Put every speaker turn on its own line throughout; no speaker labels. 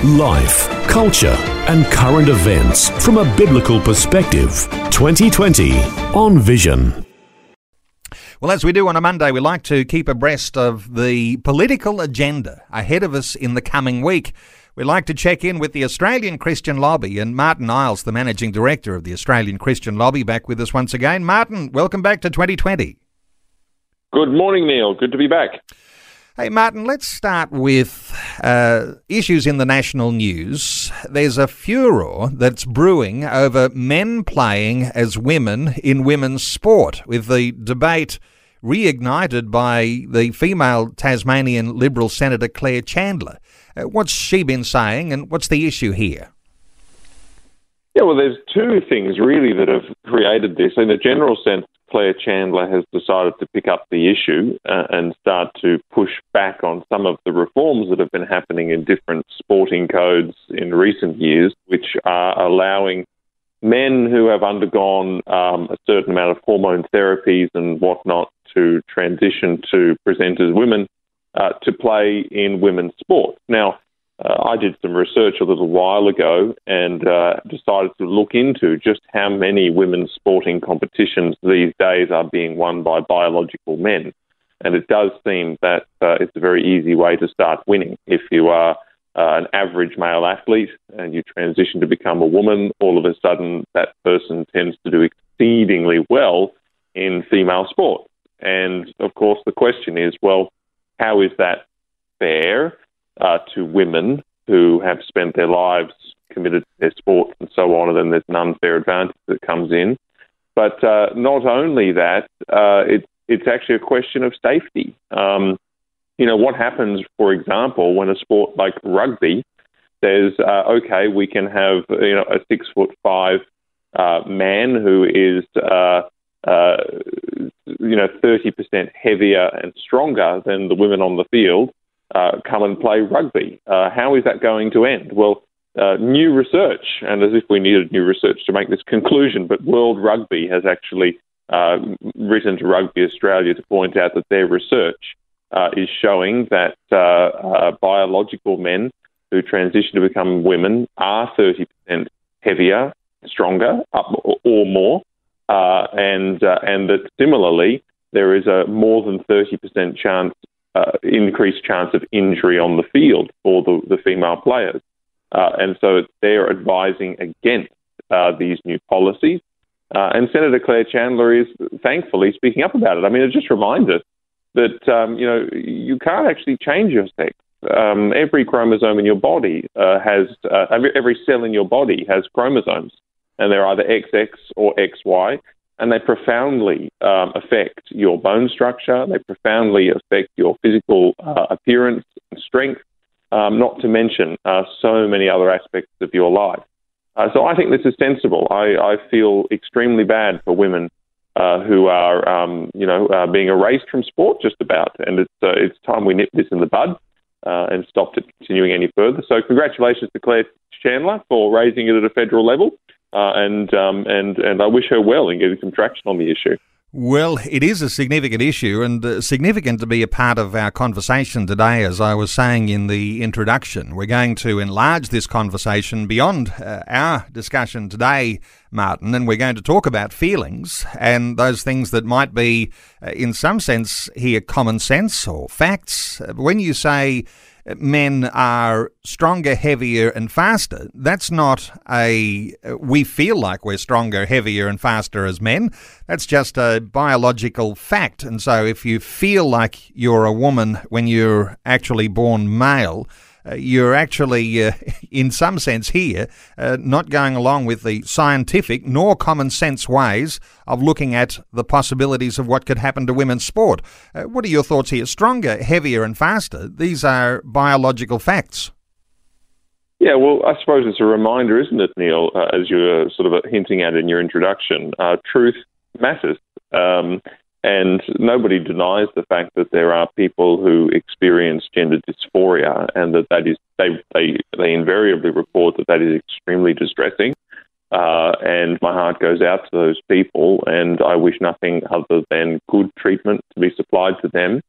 Life, culture, and current events from a biblical perspective. 2020 on Vision.
Well, as we do on a Monday, we like to keep abreast of the political agenda ahead of us in the coming week. We like to check in with the Australian Christian Lobby and Martin Iles, the Managing Director of the Australian Christian Lobby, back with us once again. Martin, welcome back to 2020.
Good morning, Neil. Good to be back.
Hey, Martin, let's start with uh, issues in the national news. There's a furor that's brewing over men playing as women in women's sport, with the debate reignited by the female Tasmanian Liberal Senator Claire Chandler. Uh, what's she been saying, and what's the issue here?
Yeah, well, there's two things really that have created this. In a general sense, Claire Chandler has decided to pick up the issue uh, and start to push back on some of the reforms that have been happening in different sporting codes in recent years, which are allowing men who have undergone um, a certain amount of hormone therapies and whatnot to transition to present as women uh, to play in women's sport. Now, uh, I did some research a little while ago and uh, decided to look into just how many women's sporting competitions these days are being won by biological men. And it does seem that uh, it's a very easy way to start winning. If you are uh, an average male athlete and you transition to become a woman, all of a sudden that person tends to do exceedingly well in female sport. And of course, the question is well, how is that fair? Uh, to women who have spent their lives committed to their sport and so on, and then there's an unfair advantage that comes in. But uh, not only that, uh, it, it's actually a question of safety. Um, you know, what happens, for example, when a sport like rugby says, uh, okay, we can have, you know, a six foot five uh, man who is, uh, uh, you know, 30% heavier and stronger than the women on the field uh, come and play rugby. Uh, how is that going to end? Well, uh, new research, and as if we needed new research to make this conclusion, but World Rugby has actually uh, written to Rugby Australia to point out that their research uh, is showing that uh, biological men who transition to become women are 30% heavier, stronger, or more, and and that similarly there is a more than 30% chance uh, increased chance of injury on the field for the, the female players. Uh, and so they're advising against uh, these new policies. Uh, and Senator Claire Chandler is thankfully speaking up about it. I mean, it just reminds us that, um, you know, you can't actually change your sex. Um, every chromosome in your body uh, has, uh, every, every cell in your body has chromosomes, and they're either XX or XY and they profoundly um, affect your bone structure. They profoundly affect your physical uh, appearance and strength, um, not to mention uh, so many other aspects of your life. Uh, so I think this is sensible. I, I feel extremely bad for women uh, who are, um, you know, uh, being erased from sport just about, and it's uh, it's time we nip this in the bud. and stopped it continuing any further. So, congratulations to Claire Chandler for raising it at a federal level. Uh, and um, and and I wish her well in getting some traction on the issue.
Well, it is a significant issue and uh, significant to be a part of our conversation today. As I was saying in the introduction, we're going to enlarge this conversation beyond uh, our discussion today, Martin, and we're going to talk about feelings and those things that might be, uh, in some sense, here common sense or facts. When you say men are stronger, heavier, and faster. That's not a we feel like we're stronger, heavier, and faster as men. That's just a biological fact. And so if you feel like you're a woman when you're actually born male, uh, you're actually, uh, in some sense, here uh, not going along with the scientific nor common sense ways of looking at the possibilities of what could happen to women's sport. Uh, what are your thoughts here? Stronger, heavier, and faster. These are biological facts.
Yeah, well, I suppose it's a reminder, isn't it, Neil, uh, as you're sort of hinting at in your introduction? Truth matters. Um, and nobody denies the fact that there are people who experience gender dysphoria and that, that is, they, they, they invariably report that that is extremely distressing. Uh, and my heart goes out to those people, and I wish nothing other than good treatment to be supplied to them.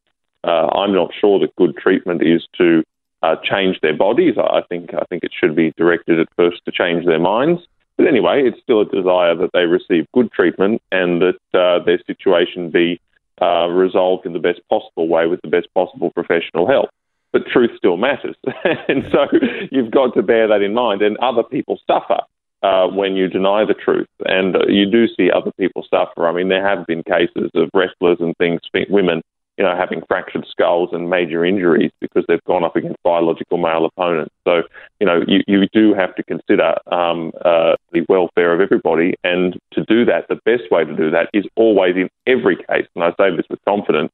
Uh, I'm not sure that good treatment is to uh, change their bodies. I think I think it should be directed at first to change their minds. But anyway, it's still a desire that they receive good treatment and that uh, their situation be uh, resolved in the best possible way with the best possible professional help. But truth still matters, and so you've got to bear that in mind. And other people suffer uh, when you deny the truth, and uh, you do see other people suffer. I mean, there have been cases of wrestlers and things, women you know, having fractured skulls and major injuries because they've gone up against biological male opponents. So, you know, you, you do have to consider um, uh, the welfare of everybody. And to do that, the best way to do that is always in every case, and I say this with confidence,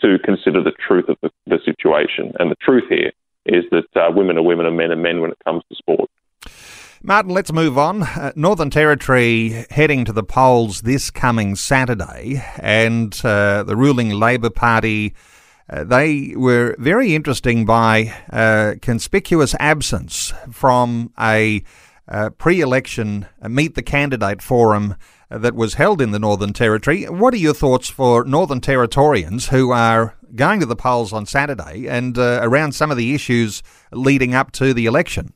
to consider the truth of the, the situation. And the truth here is that uh, women are women and men are men when it comes to sport.
Martin, let's move on. Uh, Northern Territory heading to the polls this coming Saturday, and uh, the ruling Labor Party. Uh, they were very interesting by uh, conspicuous absence from a uh, pre election uh, Meet the Candidate forum that was held in the Northern Territory. What are your thoughts for Northern Territorians who are going to the polls on Saturday and around some of the issues leading up to the election?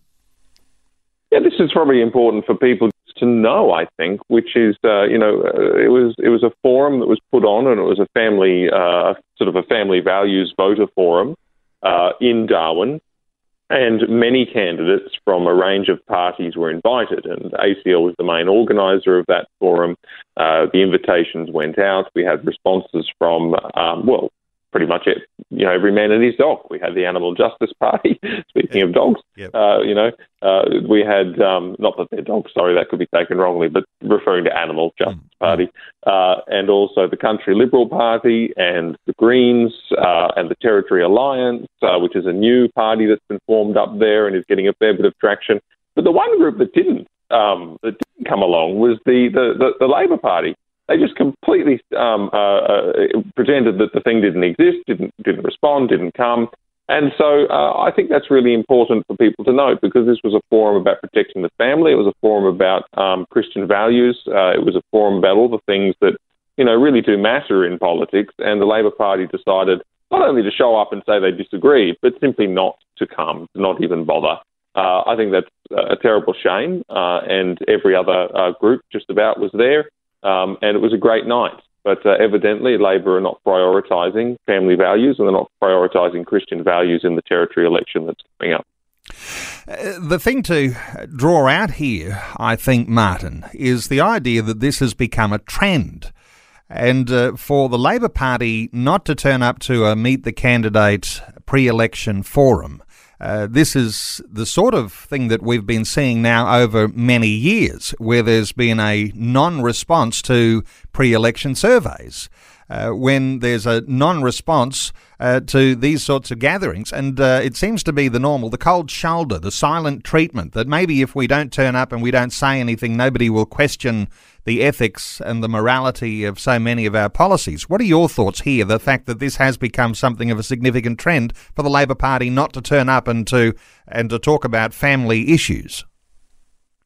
Yeah, this is probably important for people to know. I think, which is, uh, you know, uh, it was it was a forum that was put on, and it was a family uh, sort of a family values voter forum uh, in Darwin, and many candidates from a range of parties were invited, and ACL was the main organizer of that forum. Uh, the invitations went out. We had responses from, um, well, pretty much it, you know every man and his dog. We had the Animal Justice Party. Speaking of dogs, yep. uh, you know, uh, we had um, not that they're dogs. Sorry, that could be taken wrongly, but referring to Animal Justice mm. Party, uh, and also the Country Liberal Party and the Greens uh, and the Territory Alliance, uh, which is a new party that's been formed up there and is getting a fair bit of traction. But the one group that didn't um, that didn't come along was the the, the, the Labor Party they just completely um, uh, uh, pretended that the thing didn't exist, didn't didn't respond, didn't come. And so uh, I think that's really important for people to note because this was a forum about protecting the family. It was a forum about um, Christian values. Uh, it was a forum about all the things that you know really do matter in politics. And the Labor Party decided not only to show up and say they disagreed, but simply not to come, not even bother. Uh, I think that's a terrible shame. Uh, and every other group just about was there. Um, and it was a great night. But uh, evidently, Labor are not prioritising family values and they're not prioritising Christian values in the territory election that's coming up.
Uh, the thing to draw out here, I think, Martin, is the idea that this has become a trend. And uh, for the Labor Party not to turn up to a Meet the Candidate pre election forum uh, this is the sort of thing that we've been seeing now over many years, where there's been a non response to pre election surveys. Uh, when there's a non response uh, to these sorts of gatherings. And uh, it seems to be the normal, the cold shoulder, the silent treatment that maybe if we don't turn up and we don't say anything, nobody will question the ethics and the morality of so many of our policies. What are your thoughts here? The fact that this has become something of a significant trend for the Labor Party not to turn up and to and to talk about family issues.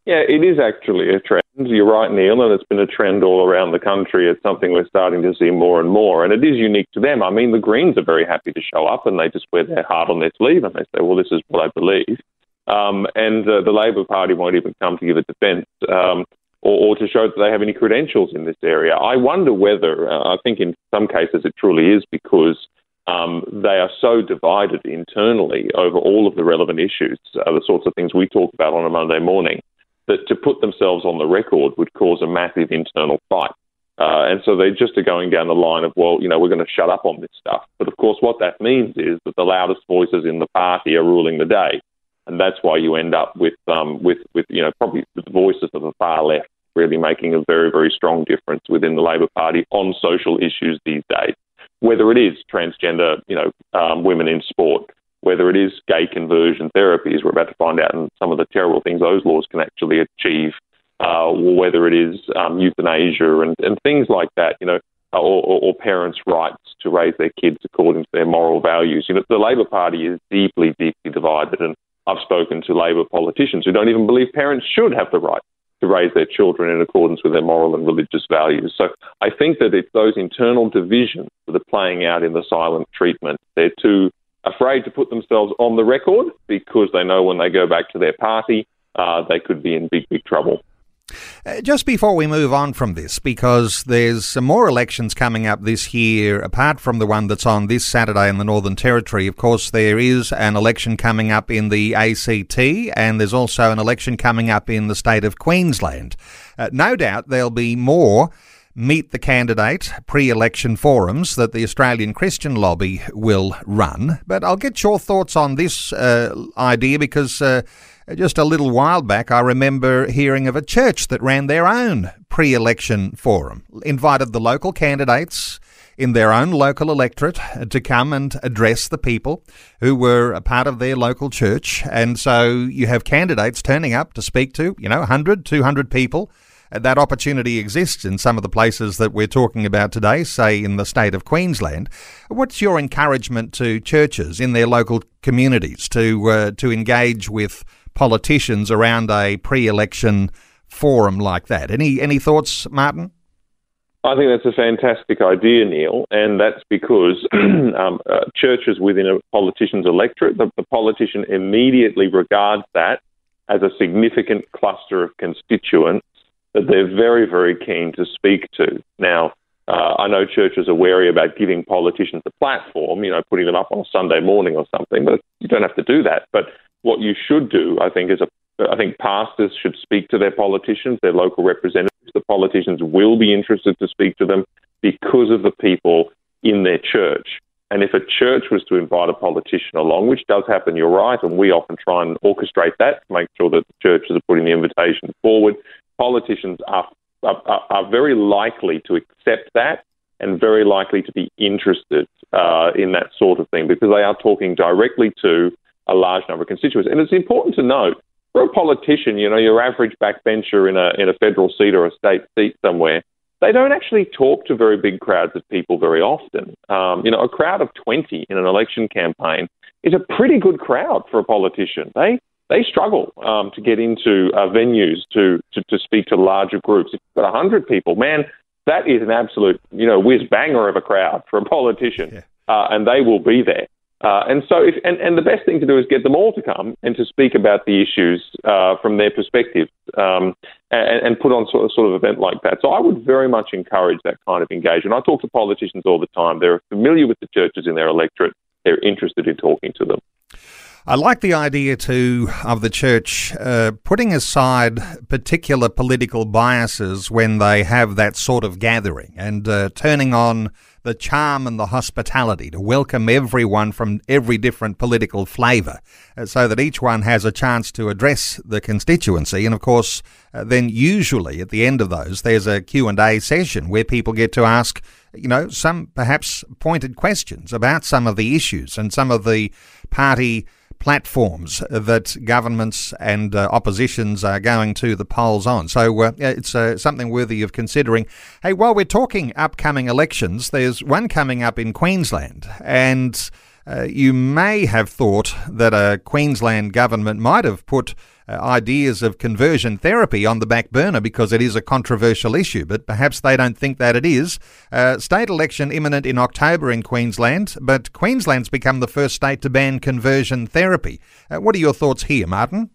Yeah, it is actually a trend. You're right, Neil, and it's been a trend all around the country. It's something we're starting to see more and more, and it is unique to them. I mean, the Greens are very happy to show up, and they just wear their heart on their sleeve, and they say, "Well, this is what I believe." Um, and uh, the Labor Party won't even come to give a defence. Um, or, or, to show that they have any credentials in this area. I wonder whether, uh, I think in some cases it truly is because um, they are so divided internally over all of the relevant issues, uh, the sorts of things we talk about on a Monday morning, that to put themselves on the record would cause a massive internal fight. Uh, and so they just are going down the line of, well, you know, we're going to shut up on this stuff. But of course, what that means is that the loudest voices in the party are ruling the day and that's why you end up with um, with with you know probably the voices of the far left really making a very very strong difference within the Labor Party on social issues these days. Whether it is transgender, you know, um, women in sport, whether it is gay conversion therapies, we're about to find out, and some of the terrible things those laws can actually achieve, uh, or whether it is um, euthanasia and, and things like that, you know, or, or, or, parents' rights to raise their kids according to their moral values. You know, the Labor Party is deeply, deeply divided, and I've spoken to Labor politicians who don't even believe parents should have the right to raise their children in accordance with their moral and religious values. So I think that it's those internal divisions that are playing out in the silent treatment. They're too afraid to put themselves on the record because they know when they go back to their party, uh, they could be in big, big trouble.
Uh, just before we move on from this, because there's some more elections coming up this year, apart from the one that's on this Saturday in the Northern Territory, of course, there is an election coming up in the ACT, and there's also an election coming up in the state of Queensland. Uh, no doubt there'll be more Meet the Candidate pre election forums that the Australian Christian Lobby will run. But I'll get your thoughts on this uh, idea because uh, just a little while back I remember hearing of a church that ran their own pre election forum, invited the local candidates in their own local electorate to come and address the people who were a part of their local church. And so you have candidates turning up to speak to, you know, 100, 200 people that opportunity exists in some of the places that we're talking about today, say in the state of Queensland. What's your encouragement to churches in their local communities to uh, to engage with politicians around a pre-election forum like that? Any any thoughts, Martin?
I think that's a fantastic idea, Neil, and that's because um, uh, churches within a politician's electorate, the, the politician immediately regards that as a significant cluster of constituents that they're very, very keen to speak to. Now, uh, I know churches are wary about giving politicians a platform, you know, putting them up on a Sunday morning or something, but you don't have to do that. But what you should do, I think, is a I think pastors should speak to their politicians, their local representatives. The politicians will be interested to speak to them because of the people in their church. And if a church was to invite a politician along, which does happen, you're right, and we often try and orchestrate that to make sure that the churches are putting the invitation forward, politicians are, are, are very likely to accept that and very likely to be interested uh, in that sort of thing because they are talking directly to a large number of constituents. And it's important to note for a politician, you know, your average backbencher in a in a federal seat or a state seat somewhere, they don't actually talk to very big crowds of people very often. Um, you know, a crowd of 20 in an election campaign is a pretty good crowd for a politician. They they struggle um, to get into uh, venues to, to, to speak to larger groups. If you've got 100 people, man, that is an absolute, you know, whiz banger of a crowd for a politician, yeah. uh, and they will be there. Uh, and so, if, and, and the best thing to do is get them all to come and to speak about the issues uh, from their perspective, um, and, and, put on sort of, sort of event like that. So, I would very much encourage that kind of engagement. I talk to politicians all the time. They're familiar with the churches in their electorate. They're interested in talking to them.
I like the idea too of the church uh, putting aside particular political biases when they have that sort of gathering and uh, turning on the charm and the hospitality to welcome everyone from every different political flavour uh, so that each one has a chance to address the constituency. And of course uh, then usually at the end of those there's a Q&A session where people get to ask you know some perhaps pointed questions about some of the issues and some of the party platforms that governments and uh, oppositions are going to the polls on. So uh, it's uh, something worthy of considering. Hey, while we're talking upcoming elections, there's one coming up in Queensland, and uh, you may have thought that a Queensland government might have put ideas of conversion therapy on the back burner because it is a controversial issue, but perhaps they don't think that it is. Uh, state election imminent in October in Queensland, but Queensland's become the first state to ban conversion therapy. Uh, what are your thoughts here, Martin?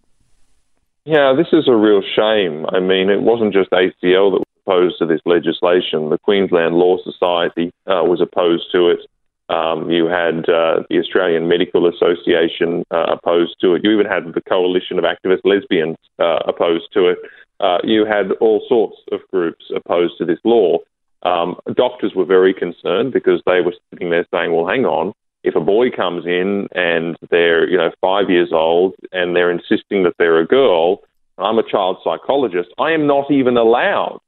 Yeah, this is a real shame. I mean, it wasn't just ACL that was opposed to this legislation. The Queensland Law Society uh, was opposed to it. Um, you had uh, the Australian Medical Association uh, opposed to it. You even had the Coalition of Activist Lesbians uh, opposed to it. Uh, you had all sorts of groups opposed to this law. Um, doctors were very concerned because they were sitting there saying, "Well, hang on. If a boy comes in and they're you know five years old and they're insisting that they're a girl, I'm a child psychologist. I am not even allowed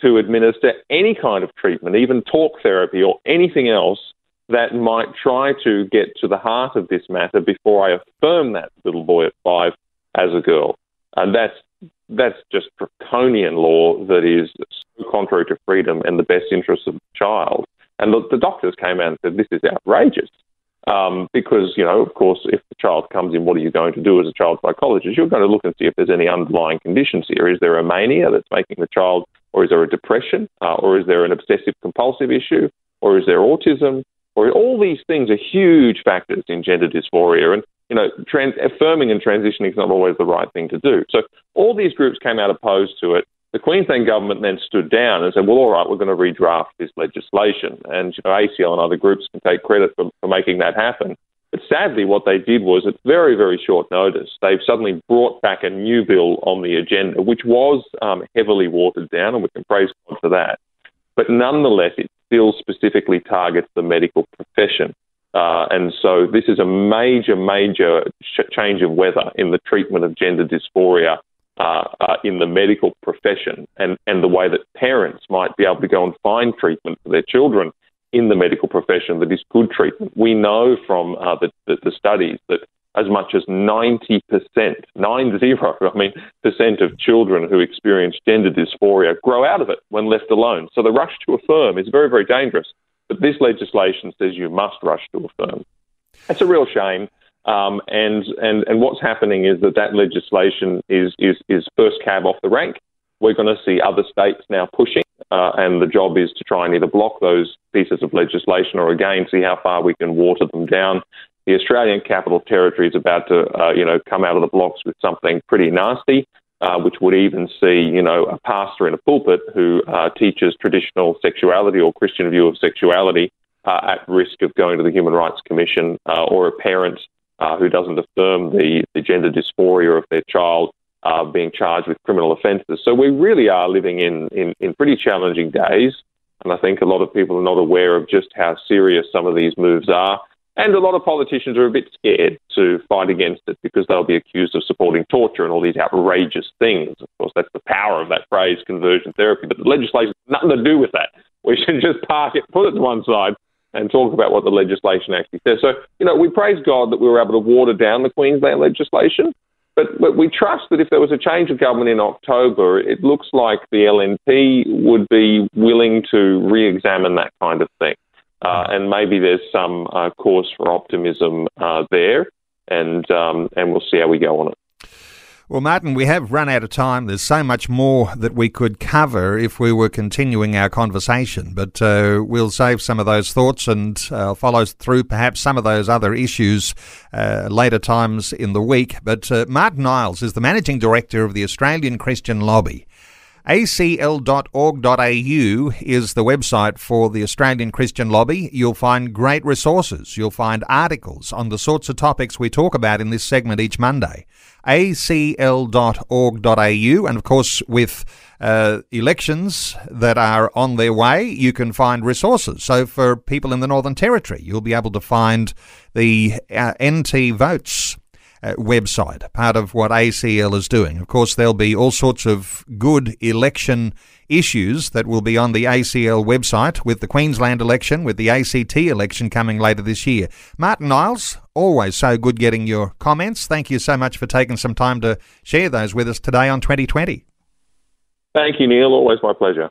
to administer any kind of treatment, even talk therapy or anything else." That might try to get to the heart of this matter before I affirm that little boy at five as a girl. And that's that's just draconian law that is so contrary to freedom and the best interests of the child. And the, the doctors came out and said this is outrageous. Um, because, you know, of course, if the child comes in, what are you going to do as a child psychologist? You're going to look and see if there's any underlying conditions here. Is there a mania that's making the child, or is there a depression, uh, or is there an obsessive compulsive issue, or is there autism, or all these things are huge factors in gender dysphoria. And you know, trans- affirming and transitioning is not always the right thing to do. So all these groups came out opposed to it. The Queensland government then stood down and said, well, all right, we're going to redraft this legislation. And you know, ACL and other groups can take credit for, for making that happen. But sadly, what they did was, at very, very short notice, they've suddenly brought back a new bill on the agenda, which was um, heavily watered down, and we can praise God for that. But nonetheless, it still specifically targets the medical profession. Uh, and so this is a major, major change of weather in the treatment of gender dysphoria uh, uh, in the medical profession and, and the way that parents might be able to go and find treatment for their children in the medical profession that is good treatment. We know from uh, the, the, the, studies that as much as 90%, nine zero, I mean, percent of children who experience gender dysphoria grow out of it when left alone. So the rush to affirm is very, very dangerous. But this legislation says you must rush to affirm. It's a real shame. Um, and, and, and what's happening is that that legislation is, is, is first cab off the rank. We're going to see other states now pushing, uh, and the job is to try and either block those pieces of legislation or again see how far we can water them down. The Australian Capital Territory is about to, uh, you know, come out of the blocks with something pretty nasty uh, which would even see, you know, a pastor in a pulpit who uh, teaches traditional sexuality or Christian view of sexuality uh, at risk of going to the Human Rights Commission, uh, or a parent uh, who doesn't affirm the, the, gender dysphoria of their child being charged with criminal offences. So we really are living in, in, in pretty challenging days. And I think a lot of people are not aware of just how serious some of these moves are. And a lot of politicians are a bit scared to fight against it because they'll be accused of supporting torture and all these outrageous things. Of course, that's the power of that phrase, conversion therapy. But the legislation has nothing to do with that. We should just park it, put it to one side, and talk about what the legislation actually says. So, you know, we praise God that we were able to water down the Queensland legislation. But, but we trust that if there was a change of government in October, it looks like the LNP would be willing to re examine that kind of thing. Uh, and maybe there's some uh, cause for optimism uh, there, and um, and we'll see how we go on it.
Well, Martin, we have run out of time. There's so much more that we could cover if we were continuing our conversation, but uh, we'll save some of those thoughts and uh, follow through perhaps some of those other issues uh, later times in the week. But Martin Iles is the Managing Director of the Australian Christian Lobby. ACL.org.au is the website for the Australian Christian Lobby. You'll find great resources. You'll find articles on the sorts of topics we talk about in this segment each Monday. ACL.org.au, and of course, with uh, elections that are on their way, you can find resources. So, for people in the Northern Territory, you'll be able to find the uh, NT votes uh, website, part of what ACL is doing. Of course, there'll be all sorts of good election issues that will be on the ACL website with the Queensland election, with the ACT election coming later this year. Martin Iles, always so good getting your comments. Thank you so much for taking some time to share those with us today on 2020.
Thank you, Neil. Always my pleasure.